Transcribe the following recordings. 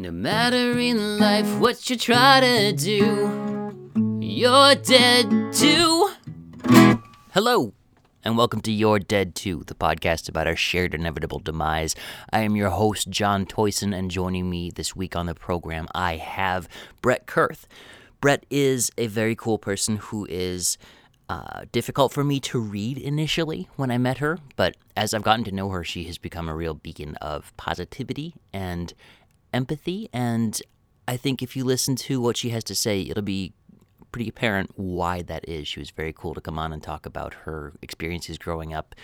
No matter in life what you try to do, you're dead too. Hello, and welcome to You're Dead Too, the podcast about our shared inevitable demise. I am your host, John Toyson, and joining me this week on the program, I have Brett Kurth. Brett is a very cool person who is uh, difficult for me to read initially when I met her, but as I've gotten to know her, she has become a real beacon of positivity and empathy. And I think if you listen to what she has to say, it'll be pretty apparent why that is. She was very cool to come on and talk about her experiences growing up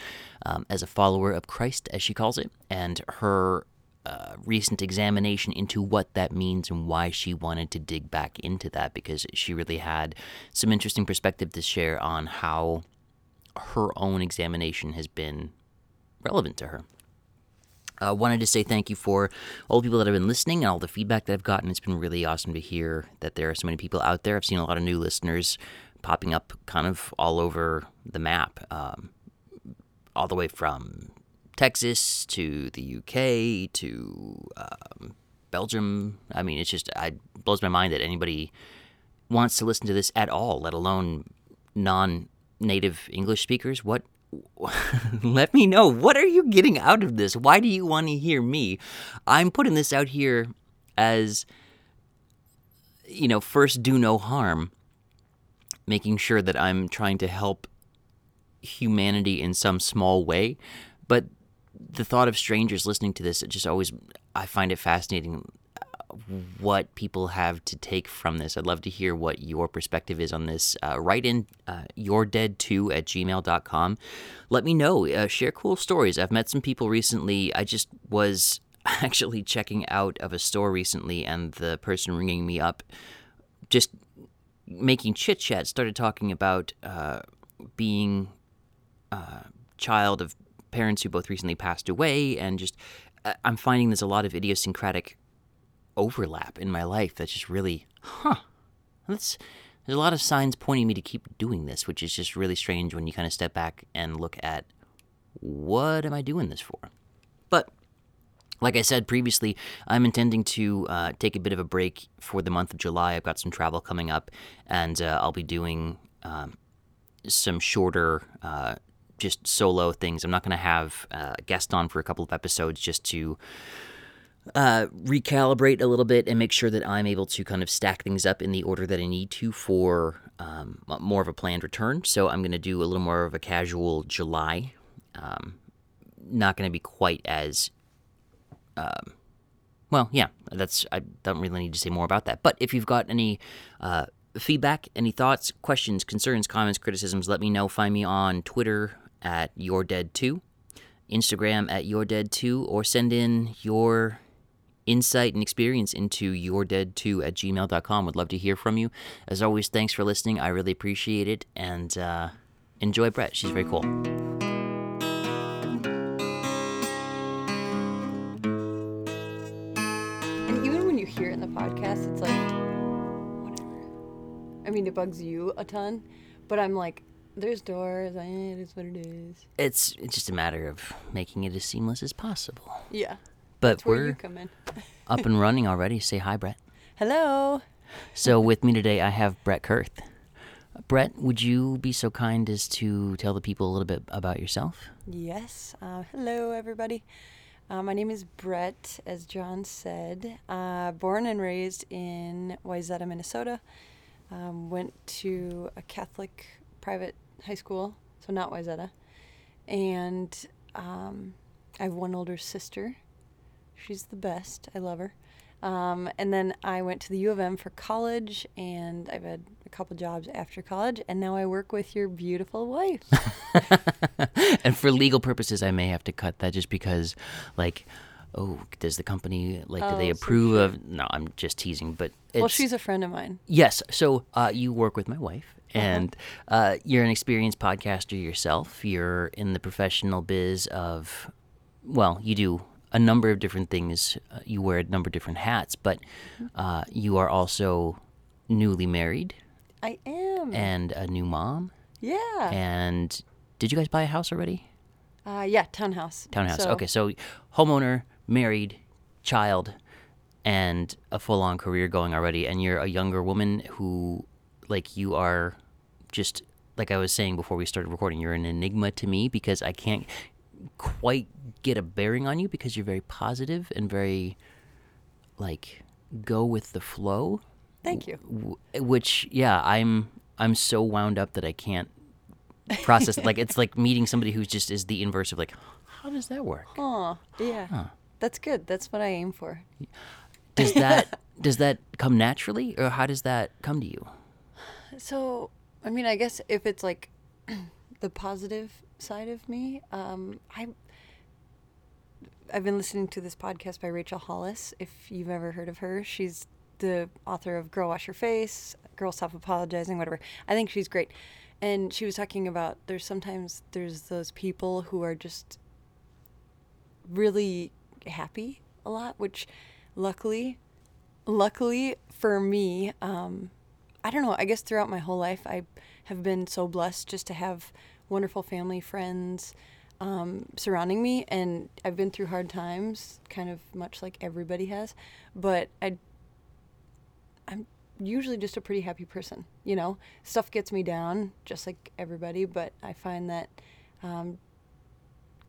um, as a follower of Christ, as she calls it, and her uh, recent examination into what that means and why she wanted to dig back into that because she really had some interesting perspective to share on how her own examination has been relevant to her. I uh, wanted to say thank you for all the people that have been listening and all the feedback that I've gotten. It's been really awesome to hear that there are so many people out there. I've seen a lot of new listeners popping up kind of all over the map, um, all the way from Texas to the UK to um, Belgium. I mean, it's just it blows my mind that anybody wants to listen to this at all, let alone non-native English speakers. What let me know. What are you getting out of this? Why do you want to hear me? I'm putting this out here as, you know, first do no harm, making sure that I'm trying to help humanity in some small way. But the thought of strangers listening to this, it just always, I find it fascinating what people have to take from this. I'd love to hear what your perspective is on this. Uh, write in uh, yourdead2 at gmail.com. Let me know. Uh, share cool stories. I've met some people recently. I just was actually checking out of a store recently, and the person ringing me up just making chit chat started talking about uh, being a uh, child of parents who both recently passed away, and just uh, I'm finding there's a lot of idiosyncratic overlap in my life that's just really, huh, that's, there's a lot of signs pointing me to keep doing this, which is just really strange when you kind of step back and look at what am I doing this for? But like I said previously, I'm intending to uh, take a bit of a break for the month of July. I've got some travel coming up, and uh, I'll be doing um, some shorter, uh, just solo things. I'm not going to have uh, a guest on for a couple of episodes just to uh, recalibrate a little bit and make sure that I'm able to kind of stack things up in the order that I need to for um, more of a planned return. So I'm going to do a little more of a casual July. Um, not going to be quite as. Um, well, yeah, that's. I don't really need to say more about that. But if you've got any uh, feedback, any thoughts, questions, concerns, comments, criticisms, let me know. Find me on Twitter at You're Dead 2 Instagram at You're Dead 2 or send in your insight and experience into yourdead2 at gmail.com. Would love to hear from you. As always, thanks for listening. I really appreciate it. And uh, enjoy Brett. She's very cool. And even when you hear it in the podcast, it's like, whatever. I mean, it bugs you a ton, but I'm like, there's doors. It is what it is. It's, it's just a matter of making it as seamless as possible. Yeah. But That's where we're you come in. up and running already. Say hi, Brett. Hello. So with me today, I have Brett Kurth. Brett, would you be so kind as to tell the people a little bit about yourself? Yes. Uh, hello, everybody. Uh, my name is Brett, as John said. Uh, born and raised in Wayzata, Minnesota. Um, went to a Catholic private high school, so not Wayzata. And um, I have one older sister She's the best. I love her. Um, and then I went to the U of M for college, and I've had a couple jobs after college, and now I work with your beautiful wife. and for legal purposes, I may have to cut that just because, like, oh, does the company like oh, do they so approve sure. of? No, I'm just teasing, but well, she's a friend of mine. yes. So uh, you work with my wife. Uh-huh. And uh, you're an experienced podcaster yourself. You're in the professional biz of, well, you do a number of different things. Uh, you wear a number of different hats, but uh, you are also newly married I am. and a new mom. yeah. And did you guys buy a house already? uh, yeah, townhouse. Townhouse. So- Okay, so homeowner, married, child, and a full on career going already, and you're a younger woman who, like, you are just, like I was saying before we started recording, you're an enigma to me because I can't quite get a bearing on you because you're very positive and very, like, go with the flow. Thank you. w- which yeah i'm i'm so wound up that i can't process like it's like meeting somebody who just is the inverse of like how does that work Oh, yeah. That's good. That's what I aim for. does that does that come naturally or how does that come to you So, I mean, I guess if it's like the positive side of me, um, I I've been listening to this podcast by Rachel Hollis. If you've ever heard of her, she's the author of Girl Wash Your Face, Girl Stop Apologizing, whatever. I think she's great. And she was talking about there's sometimes there's those people who are just really happy a lot, which luckily, luckily for me, um, I don't know, I guess throughout my whole life, I have been so blessed just to have wonderful family, friends um, surrounding me. And I've been through hard times, kind of much like everybody has. But I, I'm usually just a pretty happy person. You know, stuff gets me down, just like everybody. But I find that um,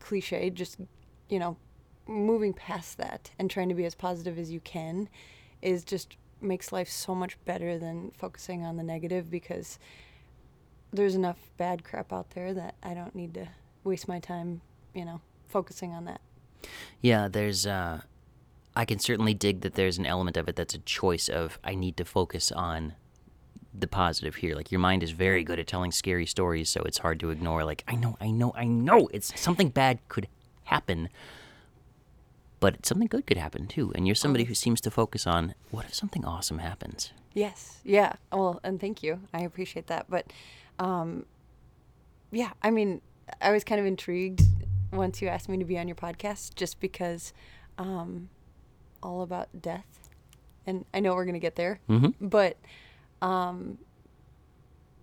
cliche, just, you know, moving past that and trying to be as positive as you can is just makes life so much better than focusing on the negative because there's enough bad crap out there that I don't need to waste my time, you know, focusing on that. yeah there's uh i can certainly dig that there's an element of it that's a choice of i need to focus on the positive here like your mind is very good at telling scary stories so it's hard to ignore like i know i know i know it's something bad could happen but something good could happen too and you're somebody who seems to focus on what if something awesome happens Yes. Yeah. Well, and thank you. I appreciate that. But um yeah, I mean, I was kind of intrigued once you asked me to be on your podcast just because um all about death. And I know we're going to get there. Mhm. But um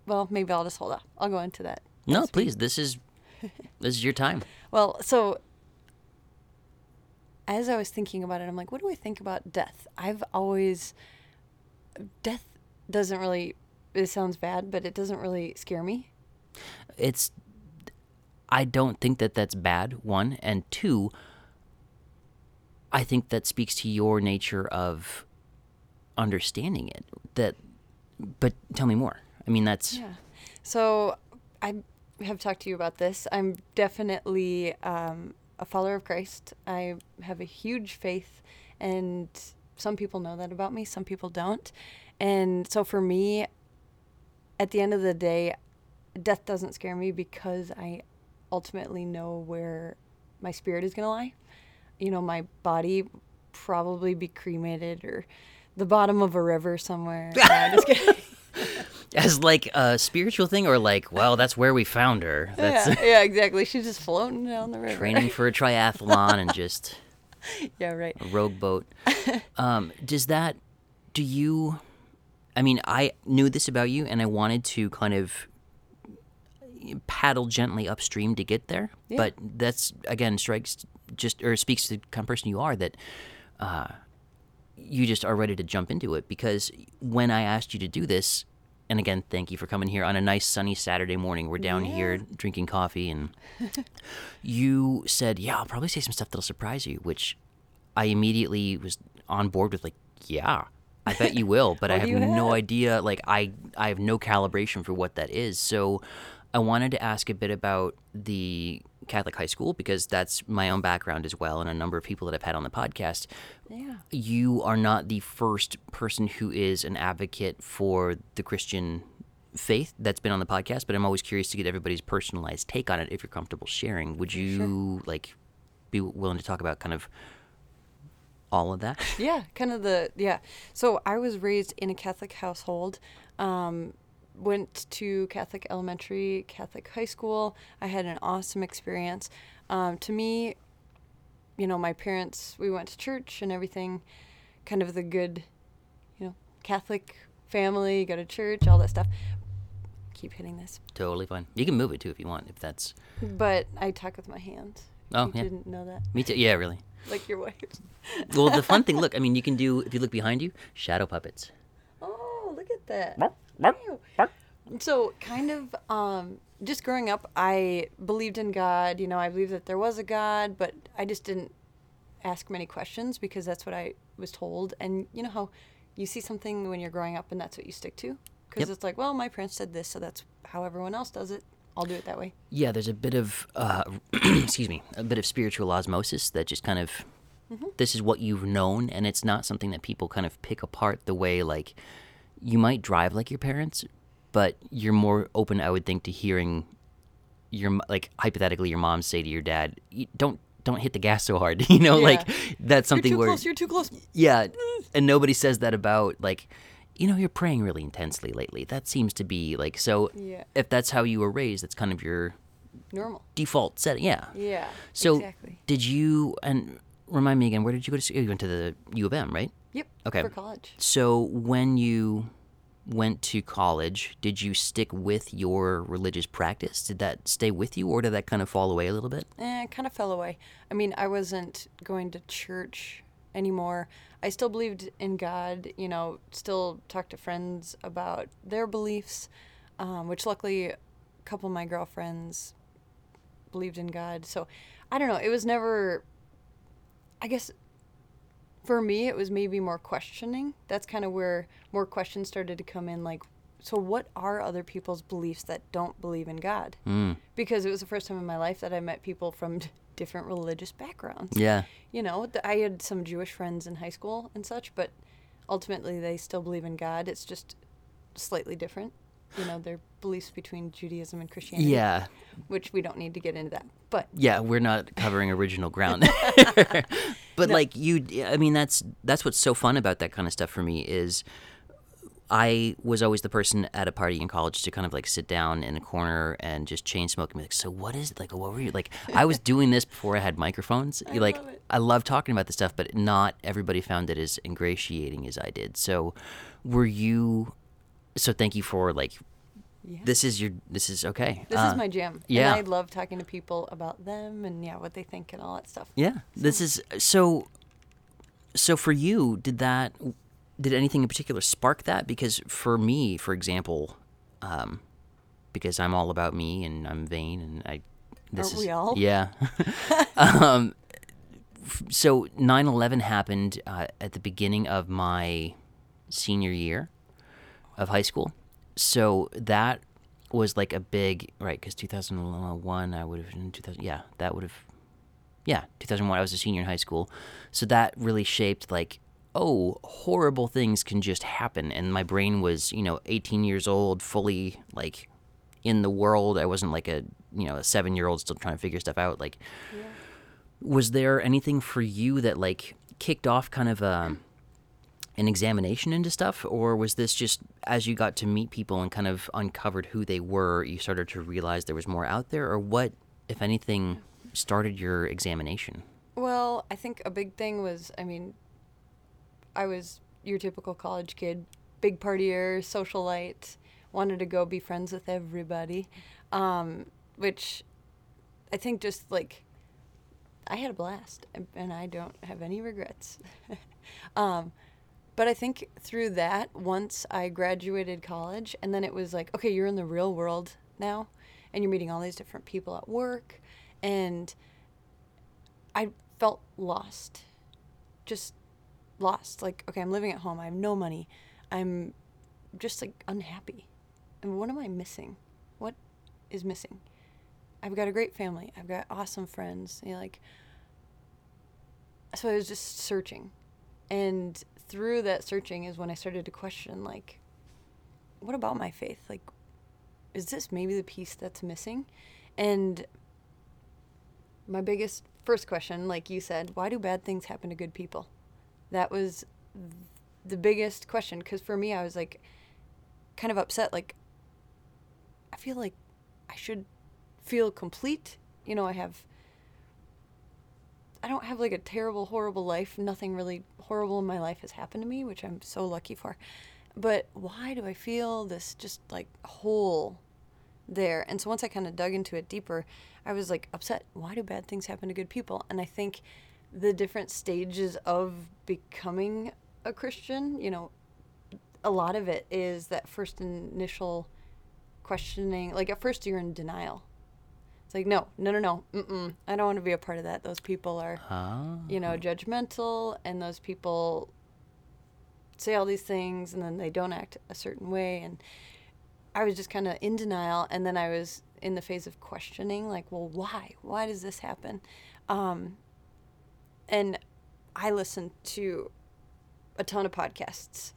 well, maybe I'll just hold off. I'll go into that. no please this is this is your time Well, so as I was thinking about it, I'm like, what do I think about death? I've always death doesn't really it sounds bad, but it doesn't really scare me. it's I don't think that that's bad. One and two. I think that speaks to your nature of understanding it. That, but tell me more. I mean, that's Yeah. So I have talked to you about this. I'm definitely um, a follower of Christ. I have a huge faith, and some people know that about me, some people don't. And so for me, at the end of the day, death doesn't scare me because I ultimately know where my spirit is going to lie. You know, my body probably be cremated or the bottom of a river somewhere. No, as like a spiritual thing, or like, well, that's where we found her. That's yeah, yeah, exactly. She's just floating down the river. training for a triathlon and just yeah, right. a rogue boat. Um, does that? Do you? I mean, I knew this about you, and I wanted to kind of paddle gently upstream to get there. Yeah. But that's again strikes just or speaks to the kind of person you are that uh, you just are ready to jump into it. Because when I asked you to do this, and again, thank you for coming here on a nice sunny Saturday morning. We're down here drinking coffee, and you said, "Yeah, I'll probably say some stuff that'll surprise you," which I immediately was on board with. Like, yeah, I bet you will, but I What have no have? idea. Like, I I have no calibration for what that is. So, I wanted to ask a bit about the Catholic high school because that's my own background as well, and a number of people that I've had on the podcast Yeah. you are not the first person who is an advocate for the Christian faith that's been on the podcast, but I'm always curious to get everybody's personalized take on it if you're comfortable sharing. Would you like be willing to talk about kind of all of that? Yeah, kind of the yeah. So I was raised in a Catholic household. Um, went to Catholic elementary, Catholic high school. I had an awesome experience. Um, to me, you know, my parents we went to church and everything, kind of the good, you know, Catholic family. Go to church, all that stuff. Keep hitting this, Totally fine. You can move it too if you want, if that's. but I talk with my hands. Oh, you yeah. didn't know that. Me too. Yeah, really. like your wife. well, the fun thing, look, I mean, you can do if you look behind you, shadow puppets. Oh, look at that. Ew. So, kind of, um, just growing up, I believed in God. You know, I believed that there was a God, but I just didn't ask many questions because that's what I was told. And you know how you see something when you're growing up and that's what you stick to? Because Yep. it's like, well, my parents said this, so that's how everyone else does it. I'll do it that way. Yeah, there's a bit of, uh, excuse me, a bit of spiritual osmosis that just kind of, this is what you've known, and it's not something that people kind of pick apart the way like you might drive like your parents, but you're more open, I would think, to hearing your like hypothetically your mom say to your dad, "Don't don't hit the gas so hard," you know, Yeah. like that's something you're too where close. You're too close. yeah, and nobody says that about like, you know, you're praying really intensely lately. That seems to be like so. Yeah. If that's how you were raised, that's kind of your Normal. default setting. Yeah. Yeah. So exactly. did you and remind me again? Where did you go to? school? You went to the U of M, right? Yep. Okay. For college. So when you went to college, did you stick with your religious practice? Did that stay with you, or did that kind of fall away a little bit? Eh, it kind of fell away. I mean, I wasn't going to church anymore. I still believed in God, you know, still talked to friends about their beliefs, um, which luckily a couple of my girlfriends believed in God. So I don't know. It was never, I guess, for me, it was maybe more questioning. That's kind of where more questions started to come in. Like, so what are other people's beliefs that don't believe in God? Mm. because it was the first time in my life that I met people from different religious backgrounds. Yeah. You know, th- I had some Jewish friends in high school and such, but ultimately they still believe in God. It's just slightly different. You know, their beliefs between Judaism and Christianity. Yeah. Which we don't need to get into that. But Yeah, we're not covering original ground. but like you I mean that's that's what's so fun about that kind of stuff for me is I was always the person at a party in college to kind of like sit down in a corner and just chain smoke and be like, so what is it? Like, what were you like? I was doing this before I had microphones. I like, love. I love talking about this stuff, but not everybody found it as ingratiating as I did. So, were you? So thank you for like, yeah. this is your, this is okay. This Uh, is my jam. yeah. And I love talking to people about them and yeah, what they think and all that stuff. Yeah. This is so so for you, did that did anything in particular spark that? Because for me, for example, um because I'm all about me and I'm vain and I this Aren't is we all? Yeah. um so 9/11 happened uh, at the beginning of my senior year of high school. So that was like a big right because 2001 I would have in 2000 yeah that would have yeah 2001 I was a senior in high school so that really shaped like oh horrible things can just happen. And my brain was you know 18 years old fully like in the world. I wasn't like a you know a 7 year old still trying to figure stuff out. Like was there anything for you that like kicked off kind of a an examination into stuff? Or was this just as you got to meet people and kind of uncovered who they were you started to realize there was more out there? Or what if anything started your examination? Well, I think a big thing was, I mean, I was your typical college kid, big partier, socialite, wanted to go be friends with everybody, um, which I think just like I had a blast, and- I don't have any regrets. um, but I think through that, once I graduated college, and then it was like, okay, you're in the real world now, and you're meeting all these different people at work, and I felt lost. Just lost. Like, okay, I'm living at home. I have no money. I'm just like unhappy. And what am I missing? What is missing? I've got a great family. I've got awesome friends. You know, like so I was just searching. And through that searching is when I started to question like what about my faith? Like is this maybe the piece that's missing? And my biggest first question, like you said, why do bad things happen to good people? That was the biggest question because for me, I was like kind of upset. Like, I feel like I should feel complete. You know, I have, I don't have like a terrible, horrible life. Nothing really horrible in my life has happened to me, which I'm so lucky for. But why do I feel this just like hole there. And so once I kind of dug into it deeper, I was like upset. Why do bad things happen to good people? And I think the different stages of becoming a Christian, you know, a lot of it is that first initial questioning. Like at first, you're in denial. It's like, no, no, no, no, mm-mm, I don't want to be a part of that. Those people are, Ah. you know, judgmental, and those people say all these things, and then they don't act a certain way. And I was just kind of in denial, and then I was in the phase of questioning, like, well, why? Why does this happen? Um, and I listened to a ton of podcasts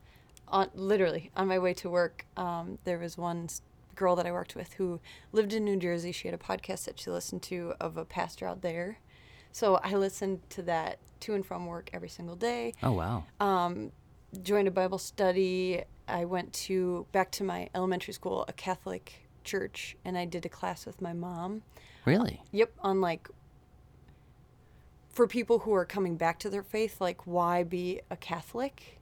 on literally on my way to work. Um, there was one girl that I worked with who lived in New Jersey. She had a podcast that she listened to of a pastor out there. So I listened to that to and from work every single day. Oh wow. Um, joined a Bible study. I went to back to my elementary school, a Catholic church, and I did a class with my mom. Really? Yep, on like for people who are coming back to their faith, like why be a Catholic?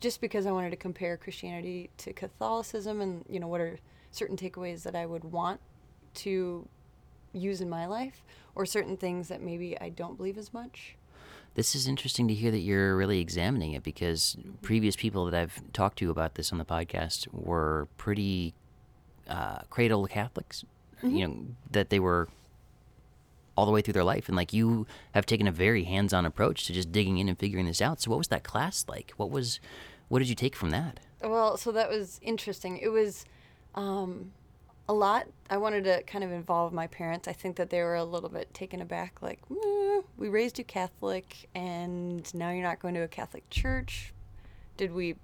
Just because I wanted to compare Christianity to Catholicism and, you know, what are certain takeaways that I would want to use in my life or certain things that maybe I don't believe as much. This is interesting to hear that you're really examining it because previous people that I've talked to about this on the podcast were pretty uh, cradle Catholics. You know that they were all the way through their life, and like you have taken a very hands-on approach to just digging in and figuring this out. So, what was that class like? What was, what did you take from that? Well, so that was interesting. It was um, a lot. I wanted to kind of involve my parents. I think that they were a little bit taken aback, like, "Mm, we raised you Catholic, and now you're not going to a Catholic church. Did we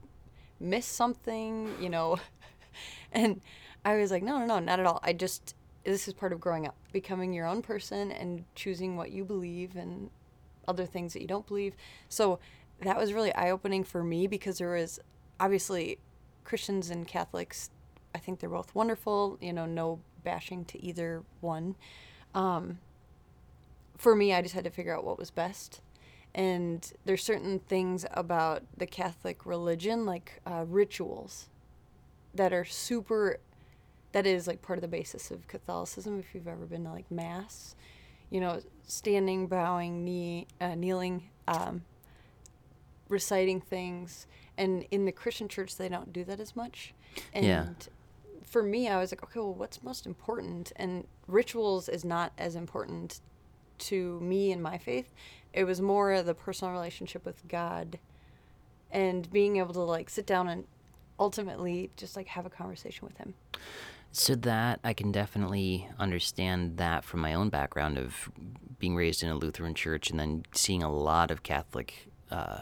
miss something? You know? and I was like, no, no, no, not at all. I just, this is part of growing up, becoming your own person and choosing what you believe and other things that you don't believe. So that was really eye opening for me because there was obviously Christians and Catholics. I think they're both wonderful. You know, no bashing to either one. Um, for me, I just had to figure out what was best. And there's certain things about the Catholic religion, like uh, rituals, that are super. That is like part of the basis of Catholicism. If you've ever been to like mass, you know, standing, bowing, knee, uh, kneeling, um, reciting things. And in the Christian church, they don't do that as much. And Yeah. for me, I was like, okay, well, what's most important? And rituals is not as important to me in my faith. It was more the personal relationship with God and being able to like sit down and ultimately just like have a conversation with Him. So that I can definitely understand that from my own background of being raised in a Lutheran church and then seeing a lot of Catholic uh,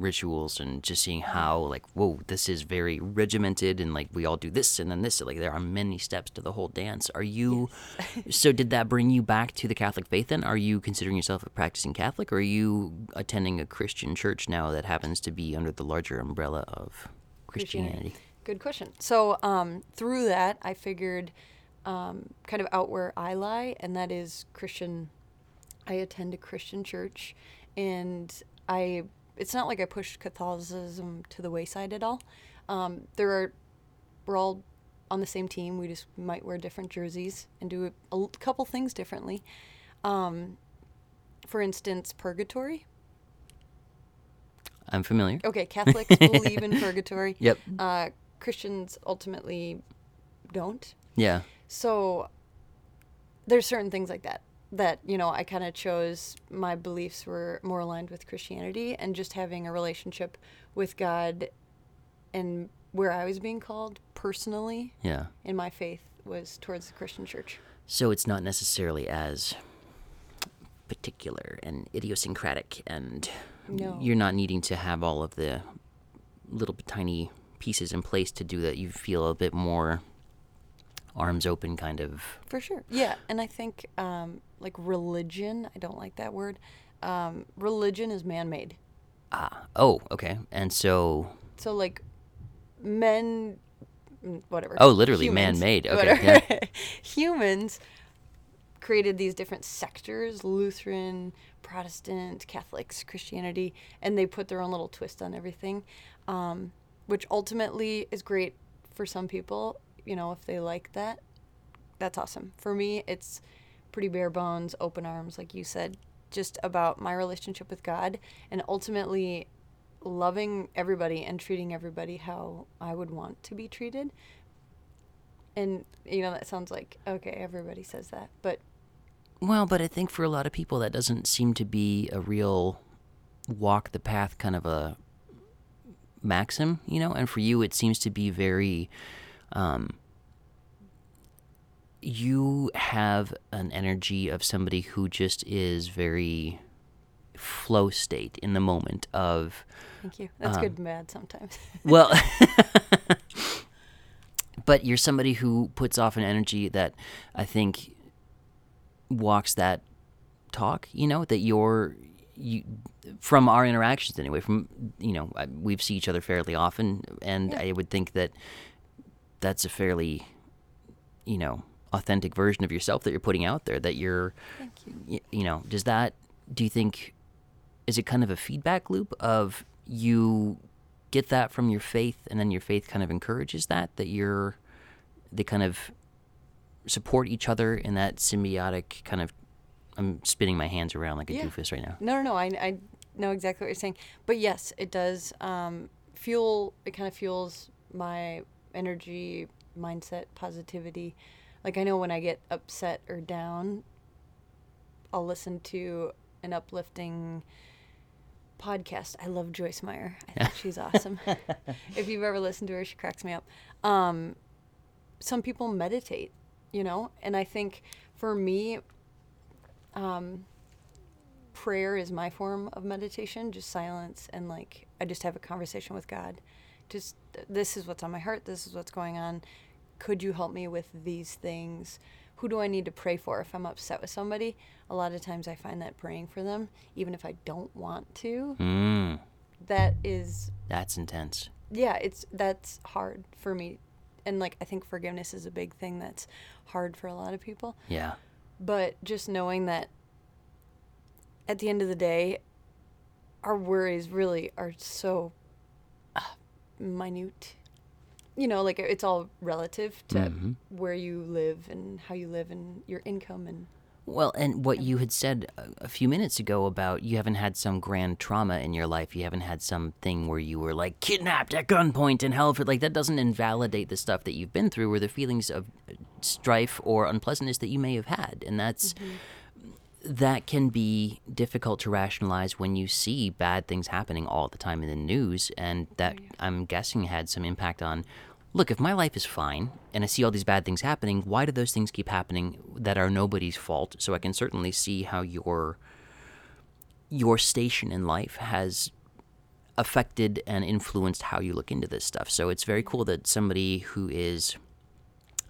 rituals and just seeing how like whoa this is very regimented and like we all do this and then this like there are many steps to the whole dance. Are you? so did that bring you back to the Catholic faith? Then are you considering yourself a practicing Catholic, or are you attending a Christian church now that happens to be under the larger umbrella of Christianity? Good question. So um, through that, I figured um, kind of out where I lie, and that is Christian. I attend a Christian church, and I. It's not like I pushed Catholicism to the wayside at all. Um, there are, we're all on the same team. We just might wear different jerseys and do a, a couple things differently. Um, for instance, purgatory. I'm familiar. Okay, Catholics believe in purgatory. Yep. Uh, Christians ultimately don't. Yeah. So there's certain things like that that you know I kind of chose my beliefs were more aligned with Christianity and just having a relationship with God and where I was being called personally Yeah. in my faith was towards the Christian church. So it's not necessarily as particular and idiosyncratic, and No. you're not needing to have all of the little tiny pieces in place to do that. You feel a bit more arms open, kind of. For sure. Yeah, and I think um, like religion, I don't like that word. Um, religion is man-made. Ah, oh, okay. And so, So like men mm, whatever. Oh, literally humans, man-made. Okay, whatever. Humans created these different sectors, Lutheran, Protestant, Catholics, Christianity, and they put their own little twist on everything. Um, which ultimately is great for some people, you know, if they like that. That's awesome. For me, it's pretty bare bones, open arms, like you said. just about my relationship with God and ultimately loving everybody and treating everybody how I would want to be treated. And you know that sounds like okay, everybody says that, but Well, but I think for a lot of people that doesn't seem to be a real walk the path kind of a maxim, you know. And for you, it seems to be very. Um, you have an energy of somebody who just is very flow state in the moment of thank you. That's good and bad sometimes. well but you're somebody who puts off an energy that i think walks that talk you know that you're you from our interactions anyway from you know we've see each other fairly often and Yeah. i would think that that's a fairly you know authentic version of yourself that you're putting out there that you're Thank you. y- you know does that do you think is it kind of a feedback loop of you get that from your faith and then your faith kind of encourages that that you're they kind of support each other in that symbiotic kind of i'm spinning my hands around like a Yeah. doofus right now No, no, no. I, I know exactly what you're saying. But yes, it does um, fuel. It kind of fuels my energy, mindset, positivity. Like I know when I get upset or down, I'll listen to an uplifting podcast. I love Joyce Meyer. I think she's awesome. if you've ever listened to her, she cracks me up. Um, some people meditate, you know, and I think for me, um, prayer is my form of meditation, just silence and like I just have a conversation with God. Just this is what's on my heart, this is what's going on. Could you help me with these things? Who do I need to pray for if I'm upset with somebody? A lot of times I find that praying for them, even if I don't want to, mm, that is that's intense yeah, it's that's hard for me. And like I think forgiveness is a big thing that's hard for a lot of people yeah but just knowing that at the end of the day our worries really are so uh, minute. You know like it's all relative to Mhm. where you live and how you live and your income and Well, and what you had said a, a few minutes ago about you haven't had some grand trauma in your life, you haven't had something where you were like kidnapped at gunpoint and held for like that doesn't invalidate the stuff that you've been through or the feelings of uh, strife or unpleasantness that you may have had, and that's mm-hmm. that can be difficult to rationalize when you see bad things happening all the time in the news, and that I'm guessing had some impact on. Look, if my life is fine and I see all these bad things happening, why do those things keep happening that are nobody's fault? So I can certainly see how your your station in life has affected and influenced how you look into this stuff. So it's very cool that somebody who is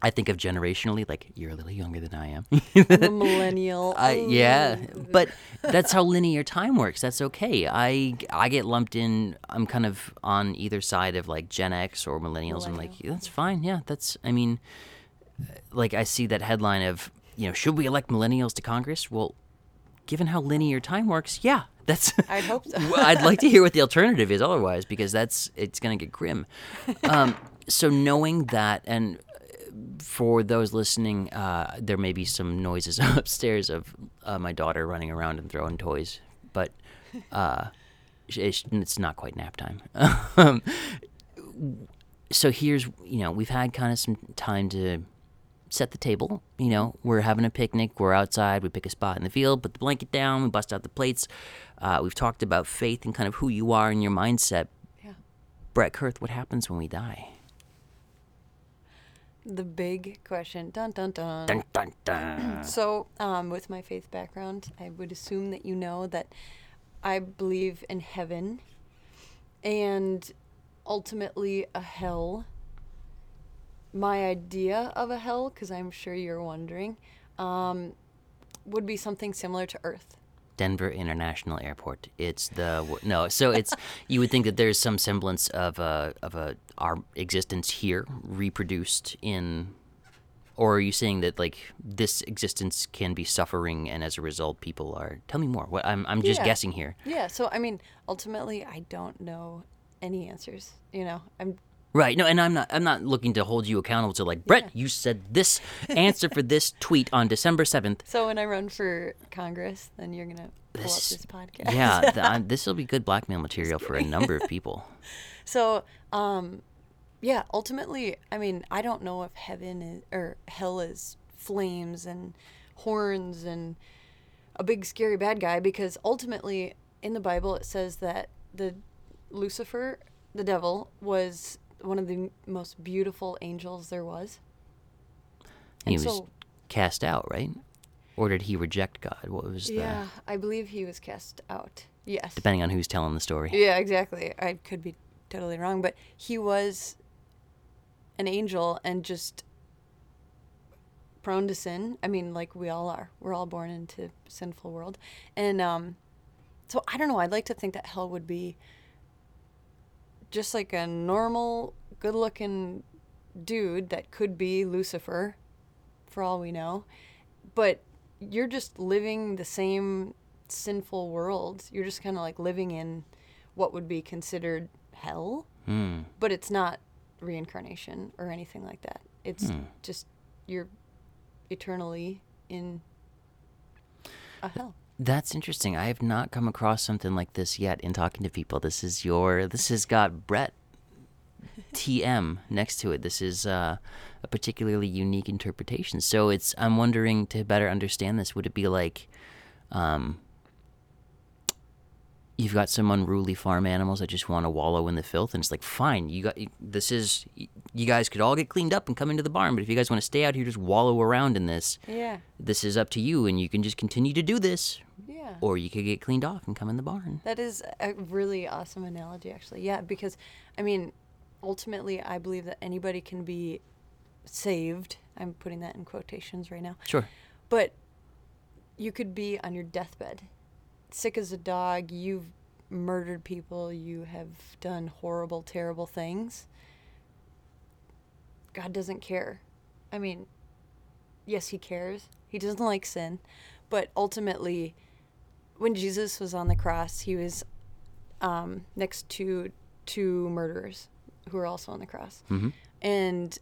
I think of generationally, like you're a little younger than I am. millennial I, yeah, but that's how linear time works. That's okay. I I get lumped in. I'm kind of on either side of like Gen X or millennials. I'm like, that's fine. Yeah, that's. I mean, like I see that headline of you know, should we elect millennials to Congress? Well, given how linear time works, yeah, that's. I'd hope so. I'd like to hear what the alternative is otherwise, because that's it's going to get grim. Um, so knowing that, and for those listening, uh, there may be some noises upstairs of uh, my daughter running around and throwing toys, but uh, it's, not quite nap time. um, so here's, you know, we've had kind of some time to set the table. You know, we're having a picnic, we're outside, we pick a spot in the field, put the blanket down, we bust out the plates. Uh, we've talked about faith and kind of who you are and your mindset. yeah Brett Kurth, what happens when we die? The big question dun dun dun, Dun, dun, dun. So, um, with my faith background, I would assume that you know that I believe in heaven and ultimately a hell. My idea of a hell, because I'm sure you're wondering, um, would be something similar to Earth. Denver International Airport. It's the no. So it's you would think that there's some semblance of a of a our existence here reproduced in, or are you saying that like this existence can be suffering and as a result people are? Tell me more. What I'm I'm just Yeah. guessing here. Yeah, so I mean, ultimately, I don't know any answers. You know, I'm Right. No, and I'm not. I'm not looking to hold you accountable to like Brett. You said this answer for this tweet on December seventh. So when I run for Congress, then you're gonna pull This- up this podcast. Yeah, this will be good blackmail material for a number of people. So, um, yeah, ultimately, I mean, I don't know if heaven is, or hell is flames and horns and a big scary bad guy because ultimately in the Bible it says that the Lucifer, the devil, was one of the most beautiful angels there was. He And was so- cast out, right? Or did he reject God? What was the Yeah, I believe he was cast out. Yes. depending on who's telling the story? Yeah, exactly. I could be totally wrong, but he was an angel and just prone to sin. I mean, like we all are. We're all born into a sinful world. And um so I don't know, I'd like to think that hell would be just like a normal, good-looking dude that could be Lucifer for all we know. But you're just living the same sinful world. You're just kind of like living in what would be considered hell, Hmm. but it's not reincarnation or anything like that. It's just you're eternally in a hell. That's interesting. I have not come across something like this yet in talking to people. This is your. This has got Brett TM next to it. This is uh, a particularly unique interpretation. So it's. I'm wondering to better understand this. Would it be like, um, you've got some unruly farm animals that just want to wallow in the filth, and it's like, fine, you got this is. You guys could all get cleaned up and come into the barn, but if you guys want to stay out here, just wallow around in this. Yeah. This is up to you, and you can just continue to do this Yeah. or you could get cleaned off and come in the barn. That is a really awesome analogy, actually. Yeah, because, I mean, ultimately, I believe that anybody can be saved. I'm putting that in quotations right now. Sure. But you could be on your deathbed, sick as a dog. You've murdered people. You have done horrible, terrible things. God doesn't care. I mean, yes, He cares. He doesn't like sin. But ultimately, when Jesus was on the cross, He was um, next to two murderers who were also on the cross. Mhm. And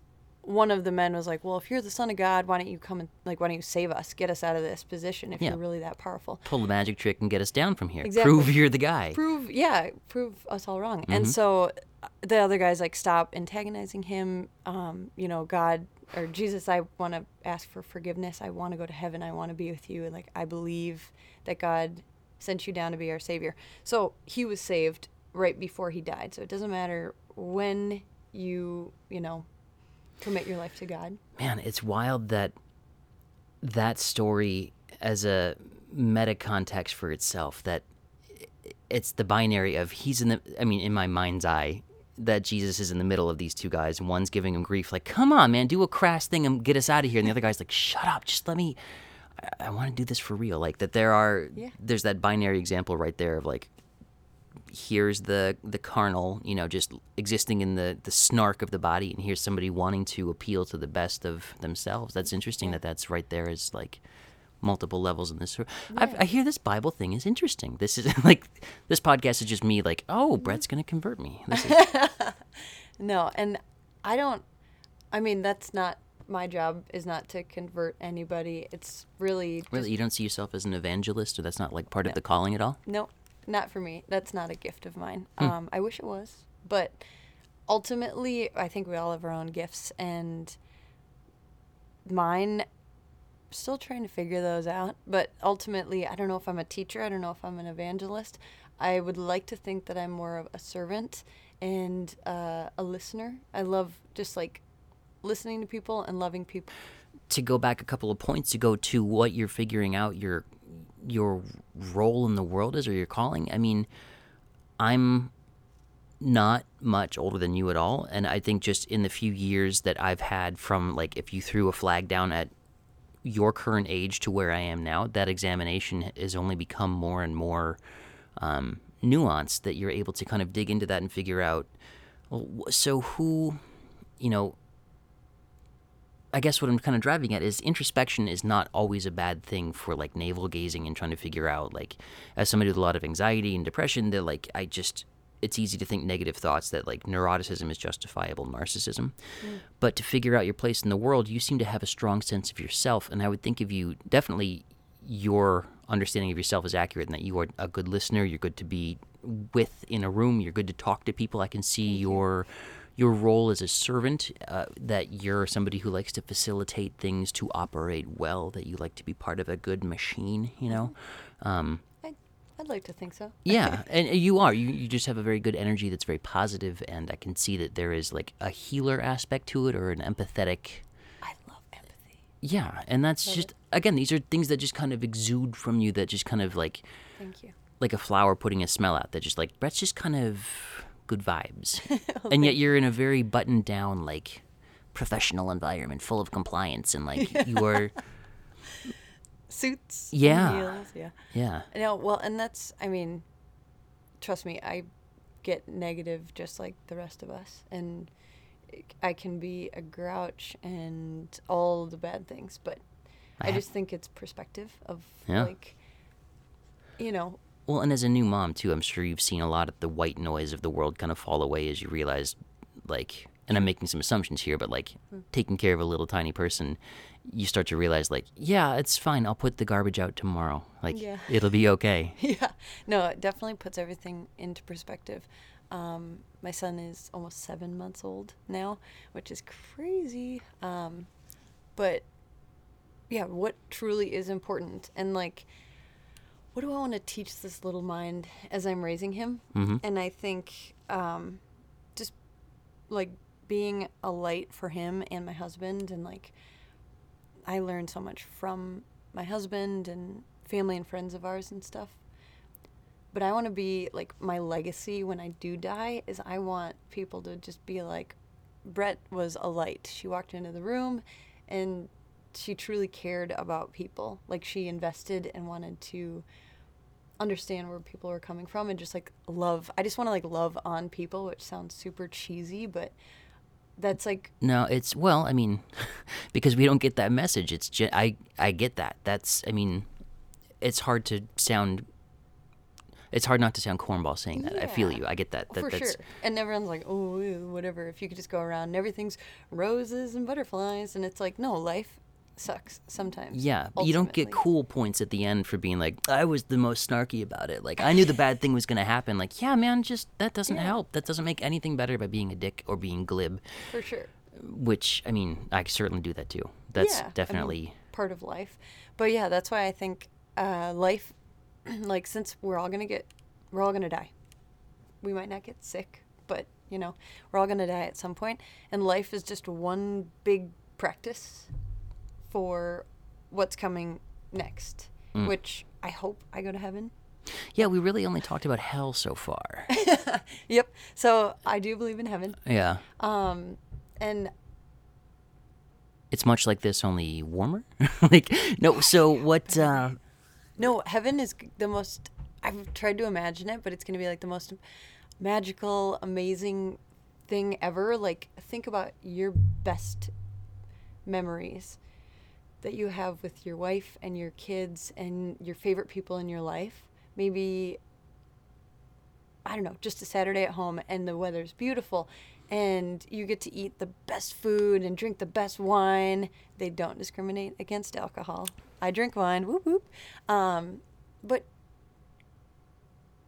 one of the men was like, "Well, if you're the son of God, why don't you come and like why don't you save us? Get us out of this position if Yeah. you're really that powerful." Pull the magic trick and get us down from here. Exactly. Prove you're the guy. Prove, yeah, prove us all wrong. Mm-hmm. And so uh, the other guys like stop antagonizing him. Um, you know, God or Jesus, I want to ask for forgiveness. I want to go to heaven. I want to be with you. And like I believe that God sent you down to be our savior. So he was saved right before he died. So it doesn't matter when you, you know, commit your life to God. Man, it's wild that that story as a meta context for itself that it's the binary of he's in the I mean in my mind's eye that Jesus is in the middle of these two guys and one's giving him grief like come on man do a crass thing and get us out of here and the other guy's like shut up just let me I, I want to do this for real like that there are Yeah. there's that binary example right there of like here's the the carnal you know just existing in the the snark of the body and here's somebody wanting to appeal to the best of themselves that's interesting that that's right there is like multiple levels in this story. I've, I hear this Bible thing is interesting. This is like this podcast is just me like, oh, mm-hmm. Brett's gonna convert me. This is, No, and I don't. I mean, that's not my job. Is not to convert anybody. It's really, just, really, you don't see yourself as an evangelist, or that's not like part of the calling at all. no, not for me. That's not a gift of mine. Um, I wish it was, but ultimately, I think we all have our own gifts, and mine. Still trying to figure those out, but ultimately, I don't know if I'm a teacher. I don't know if I'm an evangelist. I would like to think that I'm more of a servant and uh, a listener. I love just like listening to people and loving people. To go back a couple of points to go to what you're figuring out your your role in the world is or your calling. I mean, I'm not much older than you at all, and I think just in the few years that I've had from like if you threw a flag down at your current age to where I am now, that examination has only become more and more um, nuanced. That you're able to kind of dig into that and figure out. Well, so who, you know, I guess what I'm kind of driving at is introspection is not always a bad thing for like navel gazing and trying to figure out like as somebody with a lot of anxiety and depression that like I just it's easy to think negative thoughts that like neuroticism is justifiable narcissism. Mm. But to figure out your place in the world, you seem to have a strong sense of yourself. And I would think of you definitely your understanding of yourself is accurate and that you are a good listener. You're good to be with in a room. You're good to talk to people. I can see your your role as a servant. Uh, that you're somebody who likes to facilitate things to operate well. That you like to be part of a good machine. You know. Um, I, I'd like to think so. yeah, and you are. You you just have a very good energy that's very positive, and I can see that there is like a healer aspect to it or an empathetic. I love empathy. Yeah, and that's Love just again these are things that just kind of exude from you that just kind of like Thank you. like a flower putting a smell out that just like Brett's just kind of good vibes. and yet you're in a very buttoned down like professional environment full of compliance and like you are Suits. Yeah. heels, Yeah. yeah. No, well, and that's, I mean, trust me, I get negative just like the rest of us. And I can be a grouch and all the bad things, but I, I just think it's perspective of Yeah. like, you know, Well, and as a new mom too, I'm sure you've seen a lot of the white noise of the world kind of fall away as you realize, like, and I'm making some assumptions here, but like taking care of a little tiny person, you start to realize, like, yeah, it's fine. I'll put the garbage out tomorrow. Like, Yeah. it'll be okay. yeah, no, it definitely puts everything into perspective. Um, my son is almost seven months old now, which is crazy. Um, but yeah, what truly is important, and like, what do I want to teach this little mind as I'm raising him? hmm And I think um, just like being a light for him and my husband, and like I learned so much from my husband and family and friends of ours and stuff. But I want to be like my legacy when I do die is I want people to just be like, Brett was a light. She walked into the room and she truly cared about people. Like she invested and wanted to understand where people were coming from and just like love. I just want to like love on people, which sounds super cheesy, but that's like No, it's well, I mean, because we don't get that message. It's ge- I I get that. That's I mean, it's hard to sound. It's hard not to sound cornball saying that. I feel you. I get that. that for that's, sure. And everyone's like, oh, whatever. If you could just go around and everything's roses and butterflies, and it's like, no, life sucks sometimes. Yeah, you don't get cool points at the end for being like, I was the most snarky about it. Like, I knew the bad thing was going to happen. Like, yeah, man, just that doesn't Yeah. help. That doesn't make anything better by being a dick or being glib, for sure. which, I mean, I certainly do that too. That's Yeah, I mean, definitely. part of life. But yeah, that's why I think uh, life, like, since we're all gonna get, we're all gonna die. We might not get sick, but you know, we're all gonna die at some point, and life is just one big practice for what's coming next. Mm. Which I hope I go to heaven. yeah, we really only talked about hell so far. Yep. So I do believe in heaven. yeah. Um, and It's much like this, only warmer. like, no, so what. Uh, No, heaven is the most. I've tried to imagine it, but it's going to be like the most magical, amazing thing ever. Like, think about your best memories that you have with your wife and your kids and your favorite people in your life. Maybe, I don't know, just a Saturday at home and the weather's beautiful and you get to eat the best food and drink the best wine. They don't discriminate against alcohol. I drink wine, whoop whoop. Um, but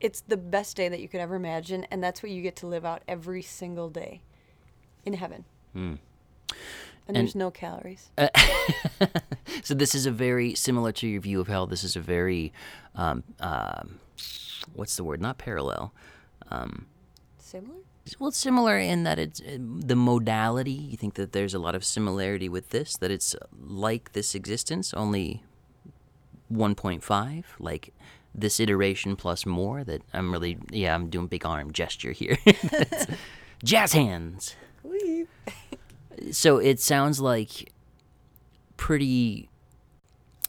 it's the best day that you could ever imagine, and that's what you get to live out every single day in heaven. Hmm. And, And- there's no calories. Uh, so this is a very similar to your view of hell. This is a very, um, um, what's the word? Not parallel. Um, Similar? well, similar in that it's uh, the modality. You think that there's a lot of similarity with this. That it's like this existence, only 1.5. Like this iteration plus more. That I'm really, yeah, I'm doing big arm gesture here. Jazz hands so it sounds like pretty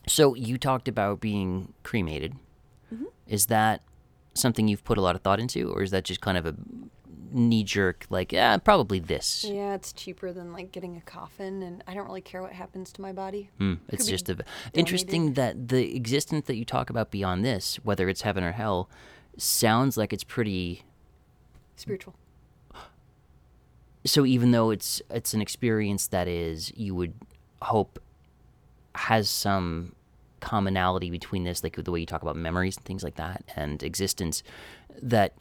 so you talked about being cremated is that something you've put a lot of thought into or is that just kind of a knee jerk like yeah probably this Yeah, it's cheaper than like getting a coffin, and I don't really care what happens to my body. Hmm, it's be just a, interesting that the existence that you talk about beyond this whether it's heaven or hell sounds like it's pretty spiritual. So even though it's it's an experience that is you would hope has some commonality between this, like the way you talk about memories and things like that, and existence, that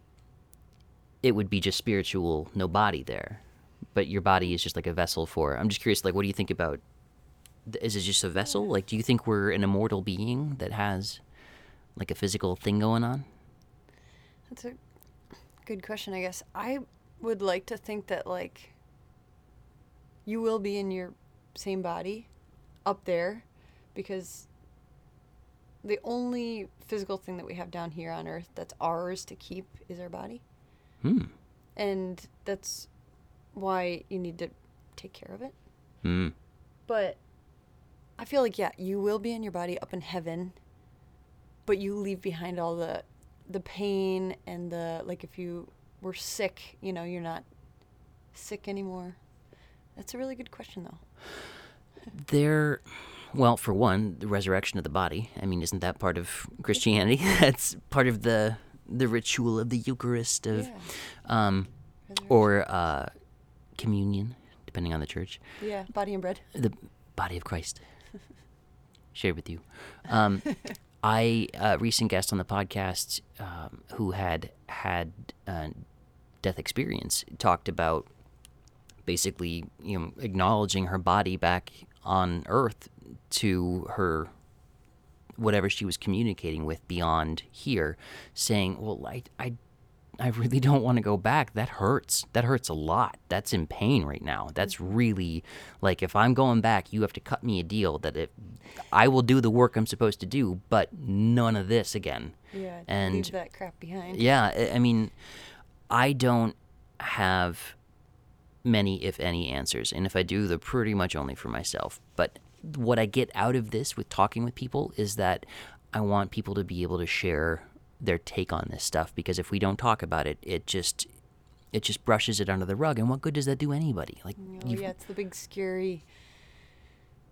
it would be just spiritual, no body there, but your body is just like a vessel for. I'm just curious, like, what do you think about? Is it just a vessel? Like, do you think we're an immortal being that has like a physical thing going on? That's a good question, I guess. I would like to think that like you will be in your same body up there because the only physical thing that we have down here on earth that's ours to keep is our body. Hmm. And that's why you need to take care of it. Hmm. But I feel like yeah, you will be in your body up in heaven, but you leave behind all the the pain and the like if you were sick, you know, you're not sick anymore. That's a really good question though. There, well, for one, the resurrection of the body. I mean, isn't that part of Christianity? That's part of the the ritual of the Eucharist of, Yeah. um, or uh, communion, depending on the church. Yeah, body and bread. the body of Christ shared with you. Um, I a recent guest on the podcast um, who had had uh, death experience talked about basically you know acknowledging her body back on Earth to her whatever she was communicating with beyond here, saying, "Well, I I I really don't want to go back. That hurts. That hurts a lot. That's in pain right now. That's really like if I'm going back, you have to cut me a deal that if I will do the work I'm supposed to do, but none of this again. Yeah, And- leave that crap behind. Yeah, I- I mean, I don't have many, if any, answers. And if I do, they're pretty much only for myself. But what I get out of this with talking with people is that I want people to be able to share their take on this stuff because if we don't talk about it, it just it just brushes it under the rug. And what good does that do anybody? Like Oh, yeah, it's the big scary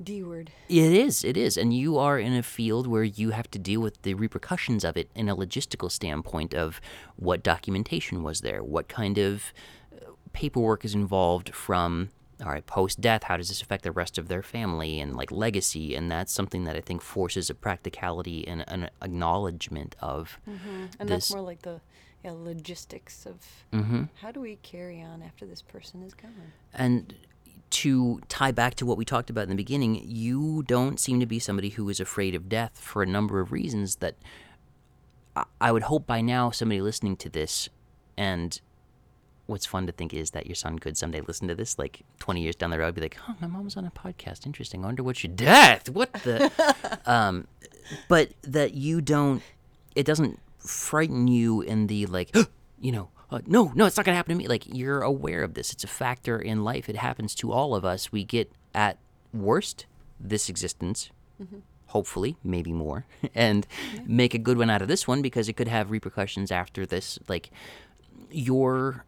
D word. It is, it is. And you are in a field where you have to deal with the repercussions of it in a logistical standpoint of what documentation was there, what kind of uh, paperwork is involved from all right, post death, how does this affect the rest of their family and like legacy? And that's something that I think forces a practicality and an acknowledgement of And this. that's more like the yeah, logistics of Mhm. how do we carry on after this person is gone? And to tie back to what we talked about in the beginning, you don't seem to be somebody who is afraid of death for a number of reasons that I- would hope by now somebody listening to this and what's fun to think is that your son could someday listen to this like 20 years down the road be like oh my mom's on a podcast. Interesting. I wonder what she death! What the um but that you don't it doesn't frighten you in the like you know uh, no no it's not gonna happen to me. Like you're aware of this. It's a factor in life. It happens to all of us. We get at worst this existence hopefully maybe more and make a good one out of this one because it could have repercussions after this. Like your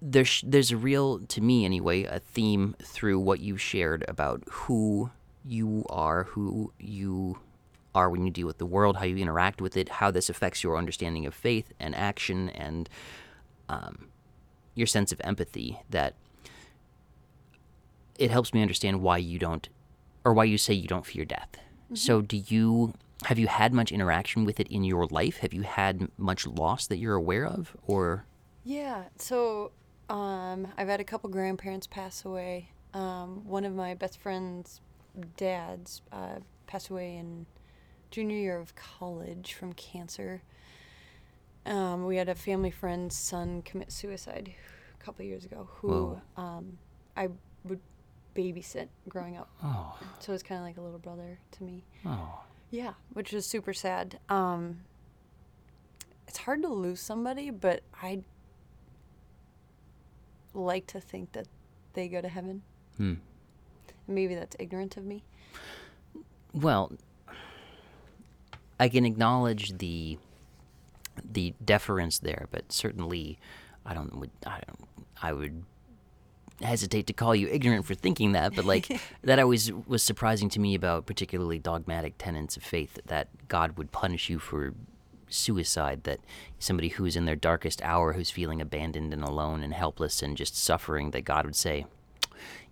there's there's a real to me anyway a theme through what you shared about who you are who you are when you deal with the world how you interact with it how this affects your understanding of faith and action and um, your sense of empathy that it helps me understand why you don't or why you say you don't fear death so do you have you had much interaction with it in your life have you had much loss that you're aware of or Yeah. So um, I've had a couple grandparents pass away. Um, one of my best friend's dads uh, passed away in junior year of college from cancer. Um, we had a family friend's son commit suicide a couple years ago who um, I would babysit growing up. oh So was kind of like a little brother to me. oh Yeah, which is super sad. Um, it's hard to lose somebody, but I like to think that they go to heaven. Hmm. Maybe that's ignorant of me. Well, I can acknowledge the the deference there, but certainly, I don't. would- I don't. I would hesitate to call you ignorant for thinking that, but like that always was surprising to me about particularly dogmatic tenets of faith that God would punish you for suicide that somebody who's in their darkest hour who's feeling abandoned and alone and helpless and just suffering that god would say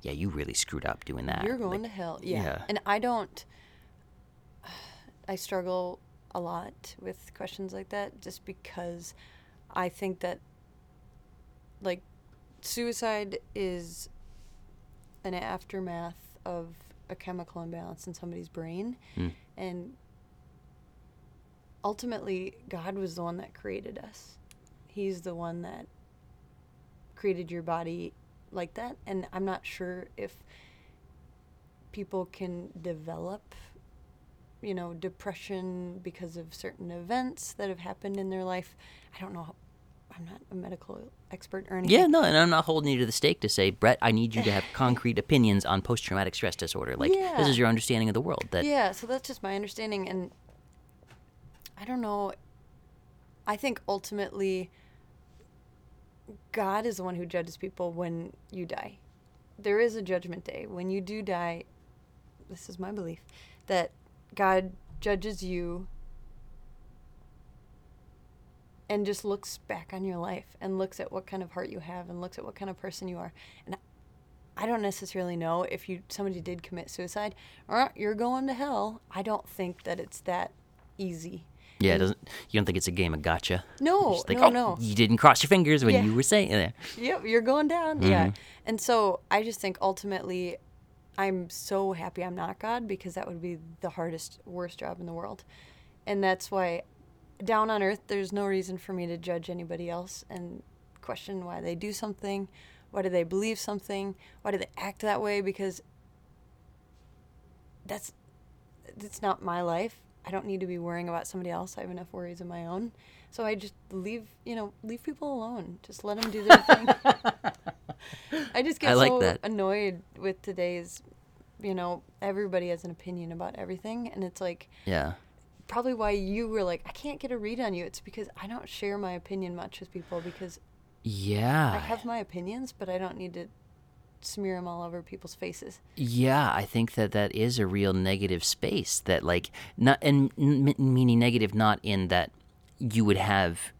yeah you really screwed up doing that You're going Like, to hell. Yeah. yeah. And I don't. I struggle a lot with questions like that just because I think that, like, suicide is an aftermath of a chemical imbalance in somebody's brain. Mm. And ultimately, God was the one that created us. He's the one that created your body like that. And I'm not sure if people can develop, you know, depression because of certain events that have happened in their life. I don't know. I'm not a medical expert or anything. yeah no and i'm not holding you to the stake to say brett i need you to have concrete opinions on post-traumatic stress disorder like this is your understanding of the world that yeah, so that's just my understanding. And I don't know. I think ultimately, God is the one who judges people when you die. There is a judgment day. When you do die, this is my belief, that God judges you and just looks back on your life and looks at what kind of heart you have and looks at what kind of person you are. And I don't necessarily know if you somebody did commit suicide or you're going to hell. I don't think that it's that easy. yeah it doesn't you don't think it's a game of gotcha No, Just like, no, oh, no. you didn't cross your fingers when Yeah. you were saying it Yep, you're going down. Yeah. Mhm. And so I just think ultimately I'm so happy I'm not God because that would be the hardest, worst job in the world. And that's why down on earth, there's no reason for me to judge anybody else and question why they do something, why do they believe something, why do they act that way because that's it's not my life. I don't need to be worrying about somebody else. I have enough worries of my own. So I just leave, you know, leave people alone. Just let them do their thing. I just get I like so that. annoyed with today's, you know, everybody has an opinion about everything. And it's like, yeah probably why you were like, I can't get a read on you. It's because I don't share my opinion much with people because yeah I have my opinions, but I don't need to smear them all over people's faces. Yeah, I think that that is a real negative space that like not and m- meaning negative not in that you would have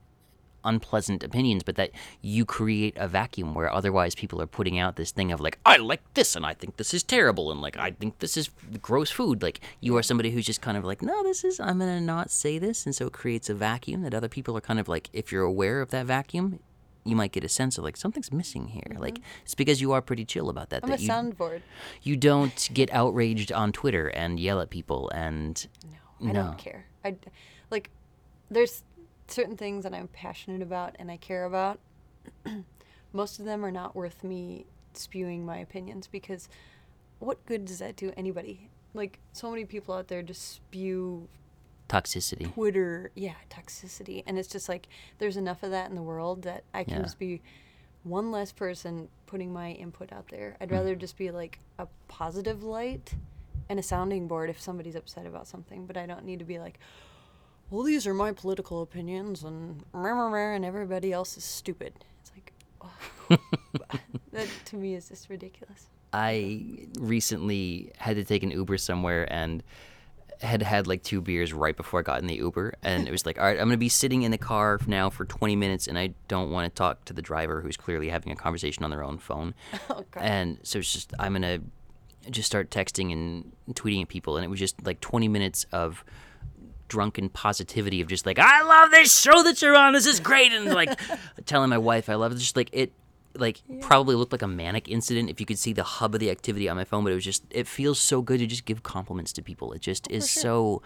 unpleasant opinions, but that you create a vacuum where otherwise people are putting out this thing of like I like this and I think this is terrible and like I think this is gross food. Like you are somebody who's just kind of like no, this is I'm gonna not say this, and so it creates a vacuum that other people are kind of like if you're aware of that vacuum. You might get a sense of like something's missing here. Like it's because you are pretty chill about that. Mm-hmm. I'm that a you, soundboard. you don't get outraged on Twitter and yell at people and No, I No. don't care. I like there's certain things that I'm passionate about and I care about. Most of them are not worth me spewing my opinions because what good does that do anybody? Like so many people out there just spew toxicity. Twitter, yeah, toxicity, and it's just like there's enough of that in the world that I can Yeah. just be one less person putting my input out there. Mm. I'd rather just be like a positive light and a sounding board if somebody's upset about something, but I don't need to be like, well, these are my political opinions and and everybody else is stupid. It's like, oh, that to me is just ridiculous. I recently had to take an Uber somewhere and had had like two beers right before I got in the Uber. And it was like, all right, I'm going to be sitting in the car now for 20 minutes and I don't want to talk to the driver who's clearly having a conversation on their own phone. Oh, God. And so it's just, I'm going to just start texting and tweeting at people. And it was just like 20 minutes of drunken positivity of just like, I love this show that you're on. This is great. And like telling my wife I love it. Just like it, like probably looked like a manic incident if you could see the hub of the activity on my phone. But it was just, it feels so good to just give compliments to people. It just is sure. so.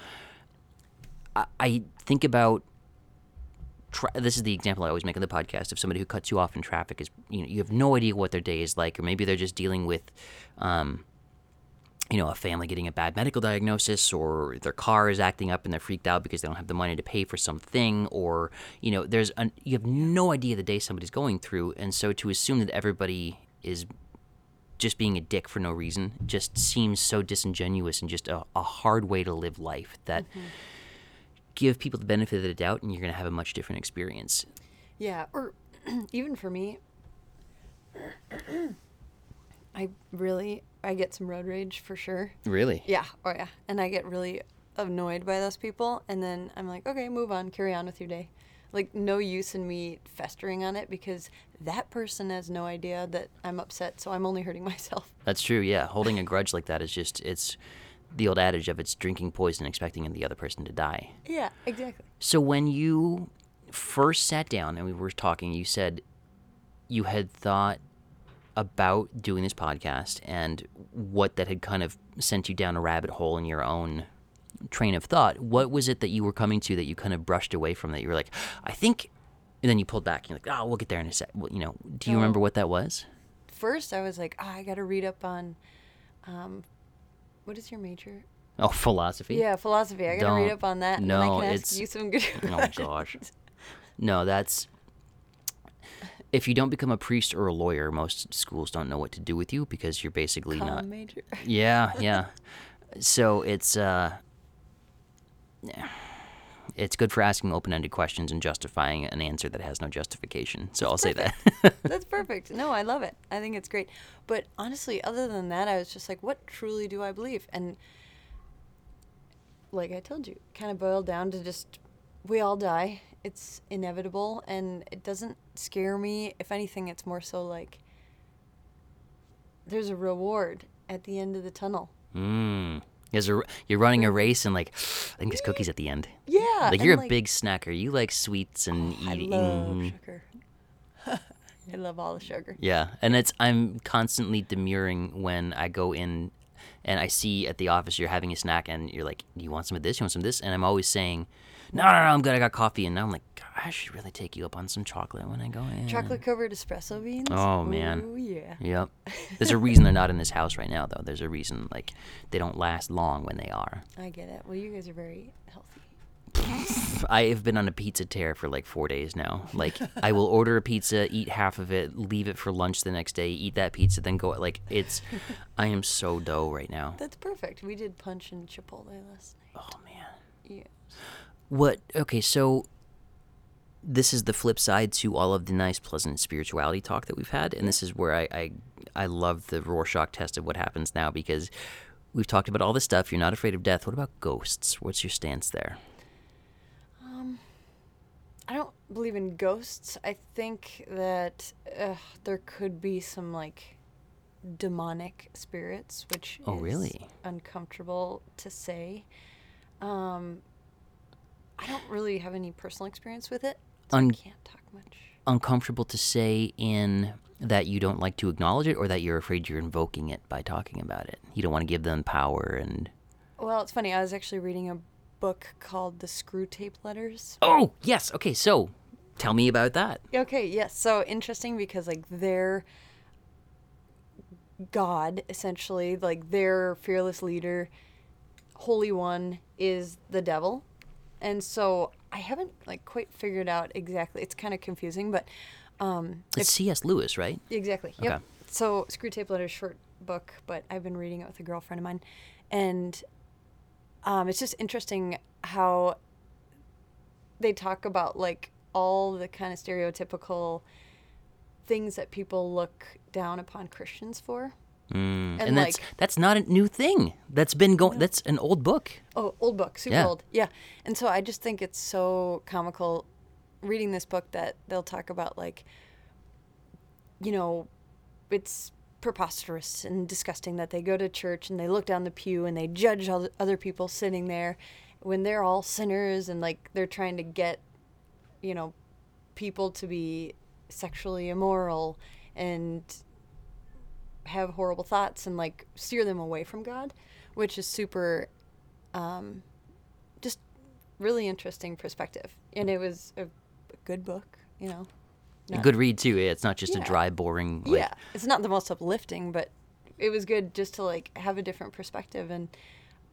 I, I think about tra- this is the example I always make on the podcast of somebody who cuts you off in traffic is you know you have no idea what their day is like or maybe they're just dealing with um, you know a family getting a bad medical diagnosis or their car is acting up and they're freaked out because they don't have the money to pay for something or you know there's an you have no idea the day somebody's going through. And so to assume that everybody is just being a dick for no reason just seems so disingenuous and just a, a hard way to live life that mm-hmm. give people the benefit of the doubt and you're going to have a much different experience. Yeah, or even for me, I really I get some road rage for sure. really Yeah, oh yeah, and I get really annoyed by those people, and then I'm like, okay, move on, carry on with your day. Like, no use in me festering on it because that person has no idea that I'm upset, so I'm only hurting myself. That's true. Yeah, holding a grudge like that is just it's the old adage of it's drinking poison expecting the other person to die. Yeah, exactly. So when you first sat down and we were talking, you said you had thought about doing this podcast and what that had kind of sent you down a rabbit hole in your own train of thought. What was it that you were coming to that you kind of brushed away from that you were like, I think, and then you pulled back and you're like, oh, we'll get there in a sec. Well, you know, do you Oh. remember what that was? First, I was like, oh, I got to read up on, um, what is your major? Oh, philosophy. Yeah, philosophy. I got to read up on that. no, then I can it's- ask you some good Oh gosh. No, that's if you don't become a priest or a lawyer, most schools don't know what to do with you because you're basically Com not. major. Yeah, yeah. So it's uh, yeah. it's good for asking open-ended questions and justifying an answer that has no justification. So I'll say that. That's perfect. No, I love it. I think it's great. But honestly, other than that, I was just like, what truly do I believe? And like I told you, kind of boiled down to just we all die. It's inevitable and it doesn't scare me. If anything, it's more so like there's a reward at the end of the tunnel. mm. There's a, you're running a race and like, I think there's cookies at the end. Yeah. Like you're a big snacker. You like sweets and I eating. love mhm. sugar. I love all the sugar. Yeah, and it's I'm constantly demurring when I go in and I see at the office you're having a snack and you're like, "Do you want some of this? You want some of this?" And I'm always saying, "No, no, no, I'm good. I got coffee." And now I'm like, I should really take you up on some chocolate when I go in." Chocolate covered espresso beans. Oh, man. Oh yeah. Yep. There's a reason they're not in this house right now, though. There's a reason like they don't last long when they are. I get it. Well, you guys are very healthy. I have been on a pizza tear for like four days now. Like I will order a pizza, eat half of it, leave it for lunch the next day, eat that pizza, then go. Like it's, I am so dough right now. That's perfect. We did punch and Chipotle last night. Oh man. Yeah. What? Okay, so this is the flip side to all of the nice, pleasant spirituality talk that we've had, and this is where I I, I love the Rorschach test of what happens now because we've talked about all this stuff. You're not afraid of death. What about ghosts? What's your stance there? Um, I don't believe in ghosts. I think that uh, there could be some like demonic spirits, which Oh, is really? uncomfortable to say. Um, I don't really have any personal experience with it, so Un- I can't talk much. Uncomfortable to say in that you don't like to acknowledge it, or that you're afraid you're invoking it by talking about it. You don't want to give them power and. Well, it's funny. I was actually reading a book called The Screwtape Letters. Oh yes. Okay. So, tell me about that. Okay, yes. So interesting because like their God, essentially, like their fearless leader, Holy One, is the devil. And so I haven't like quite figured out exactly. It's kind of confusing, but um It's C.S. Lewis, right? Exactly. Yep. Okay. So Screwtape Letters short book, but I've been reading it with a girlfriend of mine, and um, it's just interesting how they talk about like all the kind of stereotypical things that people look down upon Christians for. Mm. And, And, that's like- that's not a new thing. That's been going. That's an old book. Oh, old book, super Yeah. old. Yeah. And so I just think it's so comical reading this book that they'll talk about like you know, it's preposterous and disgusting that they go to church and they look down the pew and they judge all the other people sitting there when they're all sinners and like they're trying to get you know people to be sexually immoral and have horrible thoughts and like steer them away from God, which is super um, just really interesting perspective. And it was a, a good book, you know. A good read too. It's not just a dry, boring. Like, yeah, it's not the most uplifting, but it was good just to like have a different perspective and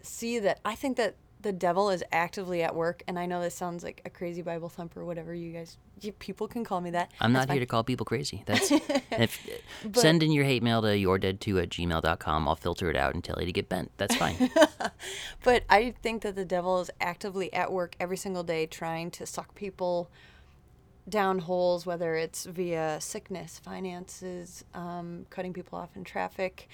see that I think that the devil is actively at work. And I know this sounds like a crazy Bible thumper, whatever you guys, you, people can call me that. I'm That's not here to call people crazy. That's if send in your hate mail to yourdead2 at gmail.com. I'll filter it out and tell you to get bent. That's fine. But I think that the devil is actively at work every single day trying to suck people down holes, whether it's via sickness, finances, um, cutting people off in traffic,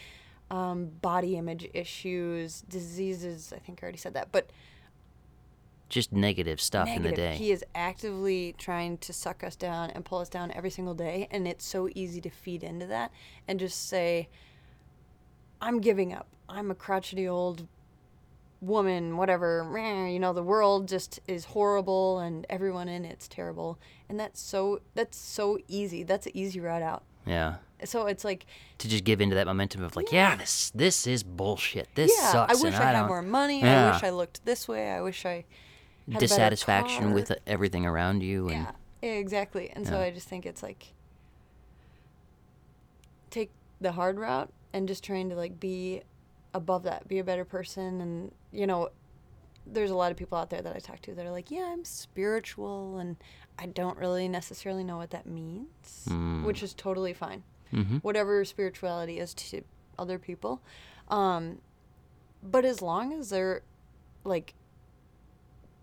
um, body image issues, diseases. I think I already said that. But just negative stuff in the day. He is actively trying to suck us down and pull us down every single day, and it's so easy to feed into that and just say, "I'm giving up. I'm a crotchety old woman, whatever. You know, the world just is horrible, and everyone in it's terrible." And that's so that's so easy. That's an easy route out. Yeah. So it's like, To just give into that momentum of like, yeah, this this is bullshit. This yeah, sucks. I wish I, I had more money. Yeah. I wish I looked this way. I wish I dissatisfaction with uh, everything around you and Yeah, yeah, exactly. And so I just think it's like take the hard route and just trying to like be above that, be a better person and you know, there's a lot of people out there that I talk to that are like, "Yeah, I'm spiritual and I don't really necessarily know what that means," Mm. which is totally fine. Mhm. Whatever spirituality is to other people. Um but as long as they're like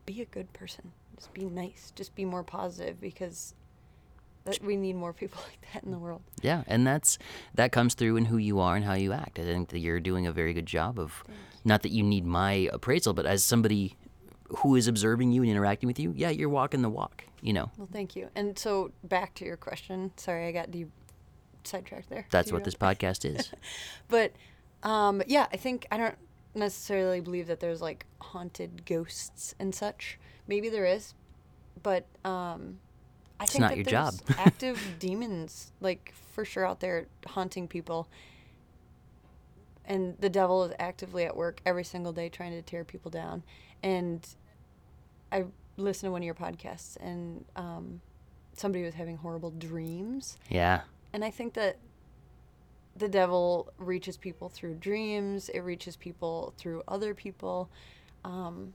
be a good person just be nice just be more positive because that we need more people like that in the world Yeah, and that's that comes through in who you are and how you act. I think that you're doing a very good job of not that you need my appraisal, but as somebody who is observing you and interacting with you, yeah, you're walking the walk, you know. well thank you and so back to your question sorry i got de- sidetracked there That's what know? this podcast is. but um yeah i think i don't necessarily believe that there's like haunted ghosts and such maybe there is but um I It's think not your job. active demons, like for sure, out there haunting people, and the devil is actively at work every single day trying to tear people down. And I listened to one of your podcasts, and um, somebody was having horrible dreams, yeah. and I think that the devil reaches people through dreams. It reaches people through other people. Um,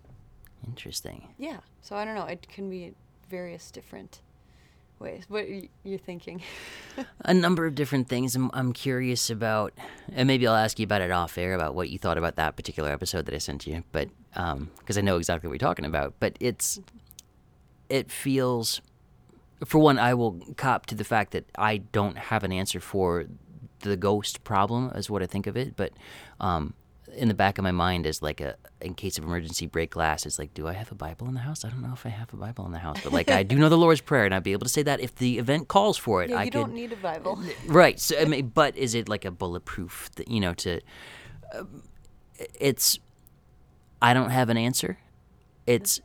Interesting. yeah. So I don't know. It can be various different ways. What y- you're thinking? a number of different things. I'm, I'm curious about, and maybe I'll ask you about it off air about what you thought about that particular episode that I sent you. But because I know exactly what you're talking about. But it's, it feels, for one, I will cop to the fact that I don't have an answer for the ghost problem, is what I think of it. But um, in the back of my mind is like a in case of emergency break glass is like do i have a bible in the house? I don't know if i have a bible in the house but like i do know the lord's prayer and i'd be able to say that if the event calls for it yeah, i you could don't need a Bible. right so I mean, but is it like a bulletproof that you know to um, it's i don't have an answer. It's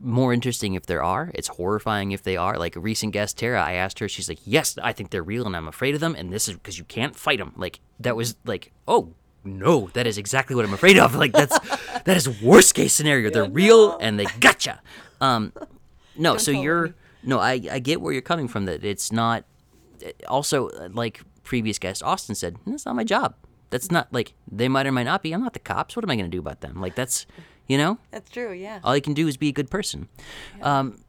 more interesting if there are. It's horrifying if they are. Like a recent guest tara i asked her she's like yes i think they're real and i'm afraid of them and this is because you can't fight them like that was like oh no that is exactly what i'm afraid of. Like that's that is worst case scenario. They're real and they gotcha. Um no so you're no I, I get where you're coming from that it's not also like previous guest austin said that's not my job. That's not like they might or might not be. I'm not the cops. What am i going to do about them? Like that's you know? That's true. Yeah. all you can do is be a good person. Um,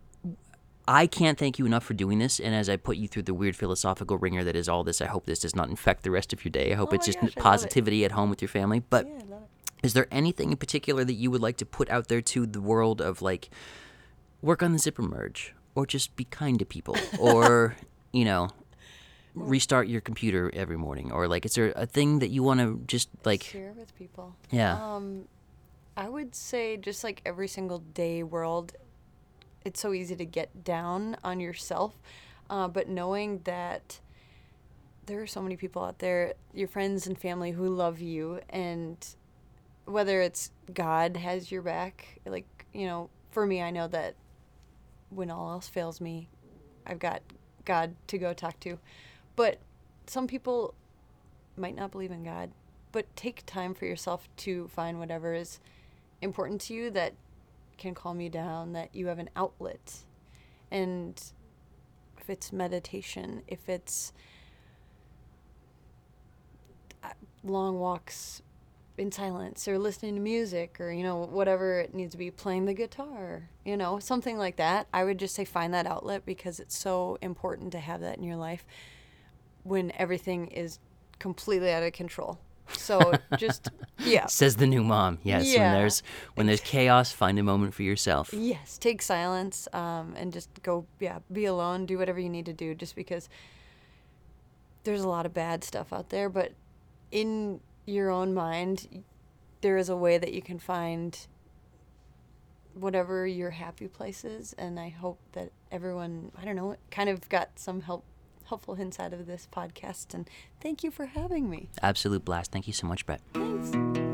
i can't thank you enough for doing this and as i put you through the weird philosophical ringer that is all this i hope this does not infect the rest of your day i hope Oh it's just gosh, love it. positivity at home with your family but yeah, I love it. is there anything in particular that you would like to put out there to the world of like work on the zipper merge or just be kind to people or you know restart your computer every morning or like is there a thing that you want to just like Share with people. yeah Um, I would say just like every single day world, it's so easy to get down on yourself, uh, but knowing that there are so many people out there, your friends and family who love you, and whether it's God has your back, like you know, for me, I know that when all else fails me, I've got God to go talk to, but some people might not believe in God, but take time for yourself to find whatever is important to you that can calm you down, that you have an outlet. And if it's meditation, if it's uh, long walks in silence or listening to music or you know whatever it needs to be playing the guitar you know something like that i would just say find that outlet because it's so important to have that in your life when everything is completely out of control so just yeah says the new mom yes when there's when there's chaos find a moment for yourself Yes, take silence um, and just go, yeah, be alone, do whatever you need to do just because there's a lot of bad stuff out there. But in your own mind, there is a way that you can find whatever your happy place is. And I hope that everyone, I don't know, kind of got some help, helpful hints out of this podcast. And thank you for having me. Absolute blast. Thank you so much, Brett. Thanks.